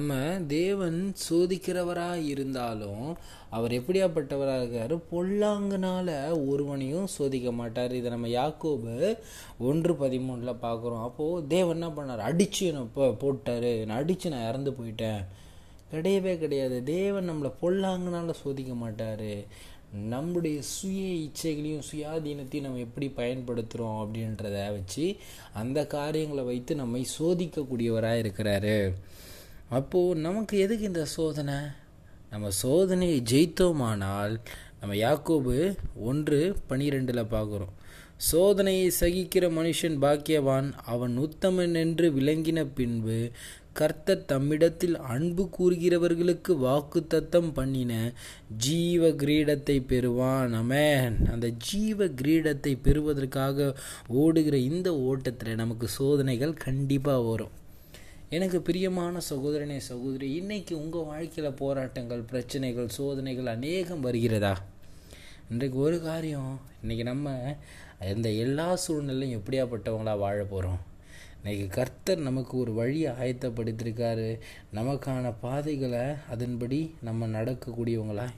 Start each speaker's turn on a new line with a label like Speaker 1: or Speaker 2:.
Speaker 1: நம்ம தேவன் சோதிக்கிறவராக இருந்தாலும் அவர் எப்படியாப்பட்டவராக இருக்கார்? பொல்லாங்கனால ஒருவனையும் சோதிக்க மாட்டார். இதை நம்ம யாக்கோபு ஒன்று பதிமூணில் பார்க்குறோம். அப்போது தேவன் என்ன பண்ணார்? அடிச்சு என்னை இப்போ போட்டார். நான் அடித்து நான் இறந்து போயிட்டேன். கிடையவே கிடையாது. தேவன் நம்மளை பொல்லாங்கனால சோதிக்க மாட்டார். நம்முடைய சுய இச்சைகளையும் சுயாதீனத்தையும் நம்ம எப்படி பயன்படுத்துகிறோம் அப்படின்றத வச்சு அந்த காரியங்களை வைத்து நம்மை சோதிக்கக்கூடியவராக இருக்கிறாரு அப்போது நமக்கு எதுக்கு இந்த சோதனை? நம்ம சோதனையை ஜெயித்தோமானால் நம்ம யாக்கோபு ஒன்று பனிரெண்டில் பார்க்குறோம். சோதனையை சகிக்கிற மனுஷன் பாக்கியவான். அவன் உத்தமன் என்று விளங்கின பின்பு கர்த்த தம்மிடத்தில் அன்பு கூறுகிறவர்களுக்கு வாக்கு தத்தம் பண்ணின ஜீவ கிரீடத்தை பெறுவான். அமேன் அந்த ஜீவ கிரீடத்தை பெறுவதற்காக ஓடுகிற இந்த ஓட்டத்தில் நமக்கு சோதனைகள் கண்டிப்பாக வரும். எனக்கு பிரியமான சகோதரனே சகோதரி இன்னைக்கு உங்கள் வாழ்க்கையில் போராட்டங்கள் பிரச்சனைகள் சோதனைகள் அநேகம் வருகிறதா? இன்றைக்கு ஒரு காரியம் இன்றைக்கி நம்ம இந்த எல்லா சூழ்நிலையும் எப்படியாப்பட்டவங்களாக வாழ போகிறோம் இன்றைக்கி கர்த்தர் நமக்கு ஒரு வழியை ஆயத்தப்படுத்திருக்காரு. நமக்கான பாதைகளை அதன்படி நம்ம நடக்கக்கூடியவங்களா